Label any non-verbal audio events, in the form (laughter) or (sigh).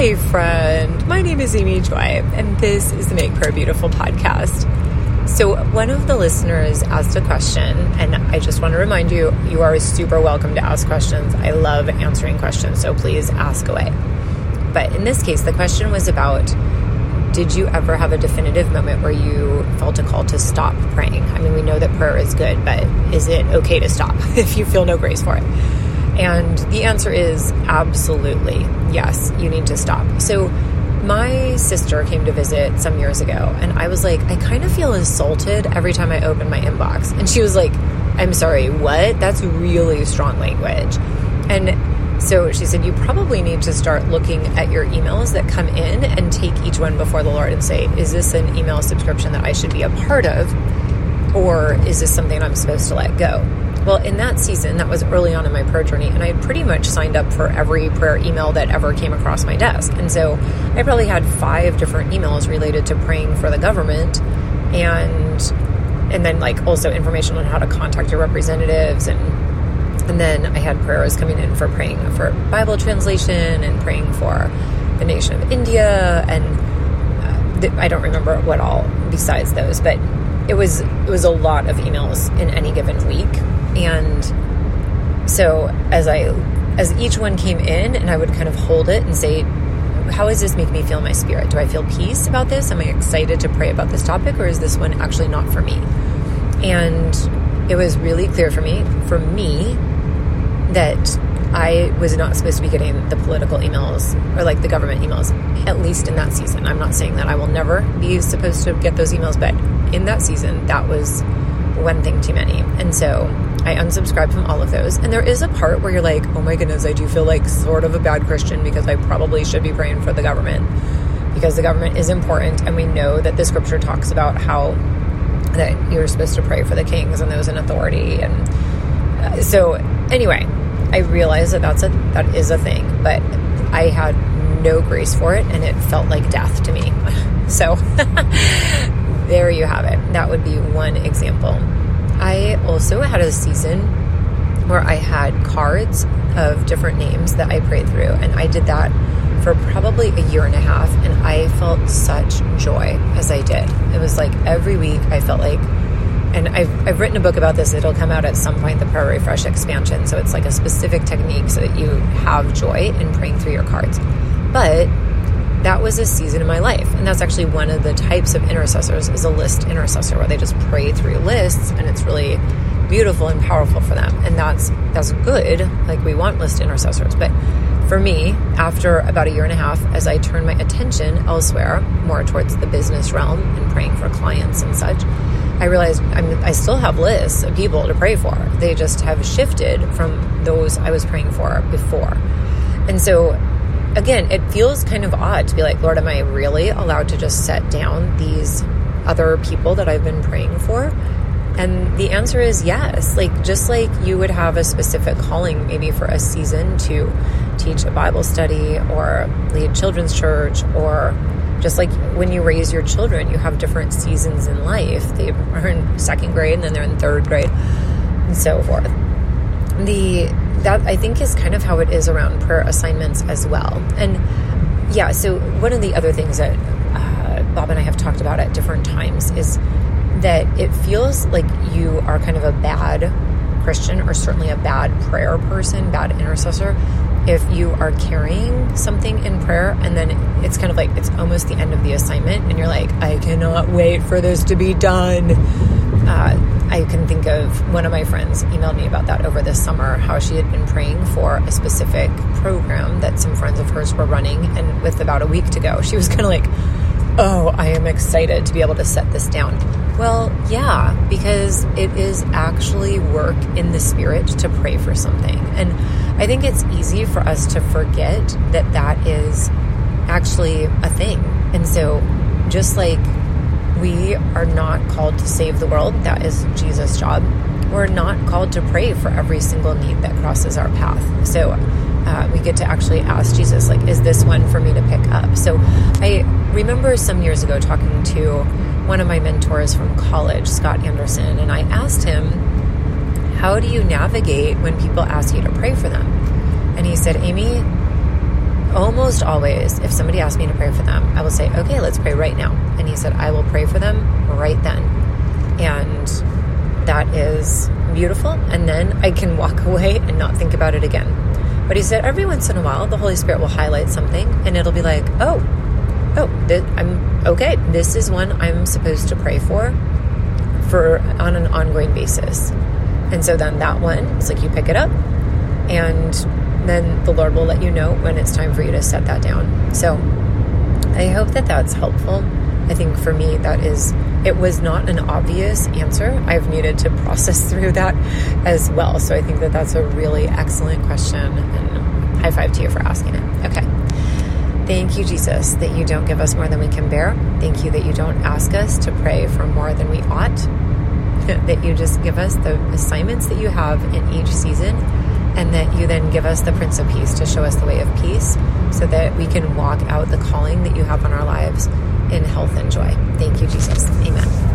Hi, friend. My name is Amy Joy, and this is the Make Prayer Beautiful podcast. So, one of the listeners asked a question, and I just want to remind you you are super welcome to ask questions. I love answering questions, so please ask away. But in this case, the question was about did you ever have a definitive moment where you felt a call to stop praying? I mean, we know that prayer is good, but is it okay to stop (laughs) if you feel no grace for it? And the answer is absolutely yes, you need to stop. So, my sister came to visit some years ago, and I was like, I kind of feel insulted every time I open my inbox. And she was like, I'm sorry, what? That's really strong language. And so she said, You probably need to start looking at your emails that come in and take each one before the Lord and say, Is this an email subscription that I should be a part of? Or is this something I'm supposed to let go? Well, in that season, that was early on in my prayer journey, and I had pretty much signed up for every prayer email that ever came across my desk. And so I probably had five different emails related to praying for the government and and then like also information on how to contact your representatives and and then I had prayers coming in for praying for Bible translation and praying for the nation of India and uh, I don't remember what all besides those, but it was it was a lot of emails in any given week and so as I as each one came in and I would kind of hold it and say how does this make me feel in my spirit? Do I feel peace about this? Am I excited to pray about this topic or is this one actually not for me? And it was really clear for me, for me, that I was not supposed to be getting the political emails or like the government emails, at least in that season. I'm not saying that I will never be supposed to get those emails, but in that season, that was one thing too many. And so I unsubscribed from all of those. And there is a part where you're like, oh my goodness, I do feel like sort of a bad Christian because I probably should be praying for the government because the government is important. And we know that the scripture talks about how that you're supposed to pray for the kings and those in authority. And uh, so, anyway, I realized that that's a that is a thing, but I had no grace for it, and it felt like death to me. (laughs) so (laughs) there you have it. That would be one example. I also had a season where I had cards of different names that I prayed through, and I did that for probably a year and a half, and I felt such joy as I did. It was like every week I felt like, and I've, I've written a book about this, it'll come out at some point, the Prayer Refresh expansion. So it's like a specific technique so that you have joy in praying through your cards. But that was a season in my life. And that's actually one of the types of intercessors is a list intercessor where they just pray through lists and it's really beautiful and powerful for them. And that's that's good. Like we want list intercessors. But for me after about a year and a half as i turned my attention elsewhere more towards the business realm and praying for clients and such i realized I'm, i still have lists of people to pray for. They just have shifted from those i was praying for before. And so again, it feels kind of odd to be like, Lord, am I really allowed to just set down these other people that I've been praying for? And the answer is yes. Like, just like you would have a specific calling, maybe for a season to teach a Bible study or lead children's church, or just like when you raise your children, you have different seasons in life. They are in second grade and then they're in third grade, and so forth. The that I think is kind of how it is around prayer assignments as well. And yeah, so one of the other things that uh, Bob and I have talked about at different times is that it feels like you are kind of a bad Christian or certainly a bad prayer person, bad intercessor, if you are carrying something in prayer and then it's kind of like it's almost the end of the assignment and you're like, I cannot wait for this to be done. Uh, I can think of one of my friends emailed me about that over this summer, how she had been praying for a specific program that some friends of hers were running. And with about a week to go, she was kind of like, oh, I am excited to be able to set this down. Well, yeah, because it is actually work in the spirit to pray for something. And I think it's easy for us to forget that that is actually a thing. And so, just like we are not called to save the world. That is Jesus' job. We're not called to pray for every single need that crosses our path. So uh, we get to actually ask Jesus, like, is this one for me to pick up? So I remember some years ago talking to one of my mentors from college, Scott Anderson, and I asked him, how do you navigate when people ask you to pray for them? And he said, Amy, almost always, if somebody asks me to pray for them, I will say, okay, let's pray right now. And he said, I will pray for them right then. And that is beautiful. And then I can walk (laughs) away and not think about it again. But he said, every once in a while, the Holy Spirit will highlight something and it'll be like, oh, oh, th- I'm okay. This is one I'm supposed to pray for, for on an ongoing basis. And so then that one, it's like you pick it up and then the Lord will let you know when it's time for you to set that down. So I hope that that's helpful. I think for me, that is, it was not an obvious answer. I've needed to process (laughs) through that as well. So I think that that's a really excellent question. And high five to you for asking it. Okay. Thank you, Jesus, that you don't give us more than we can bear. Thank you that you don't ask us to pray for more than we ought. (laughs) That you just give us the assignments that you have in each season and that you then give us the Prince of Peace to show us the way of peace so that we can walk out the calling that you have on our lives in health and joy. Thank you, Jesus. Amen.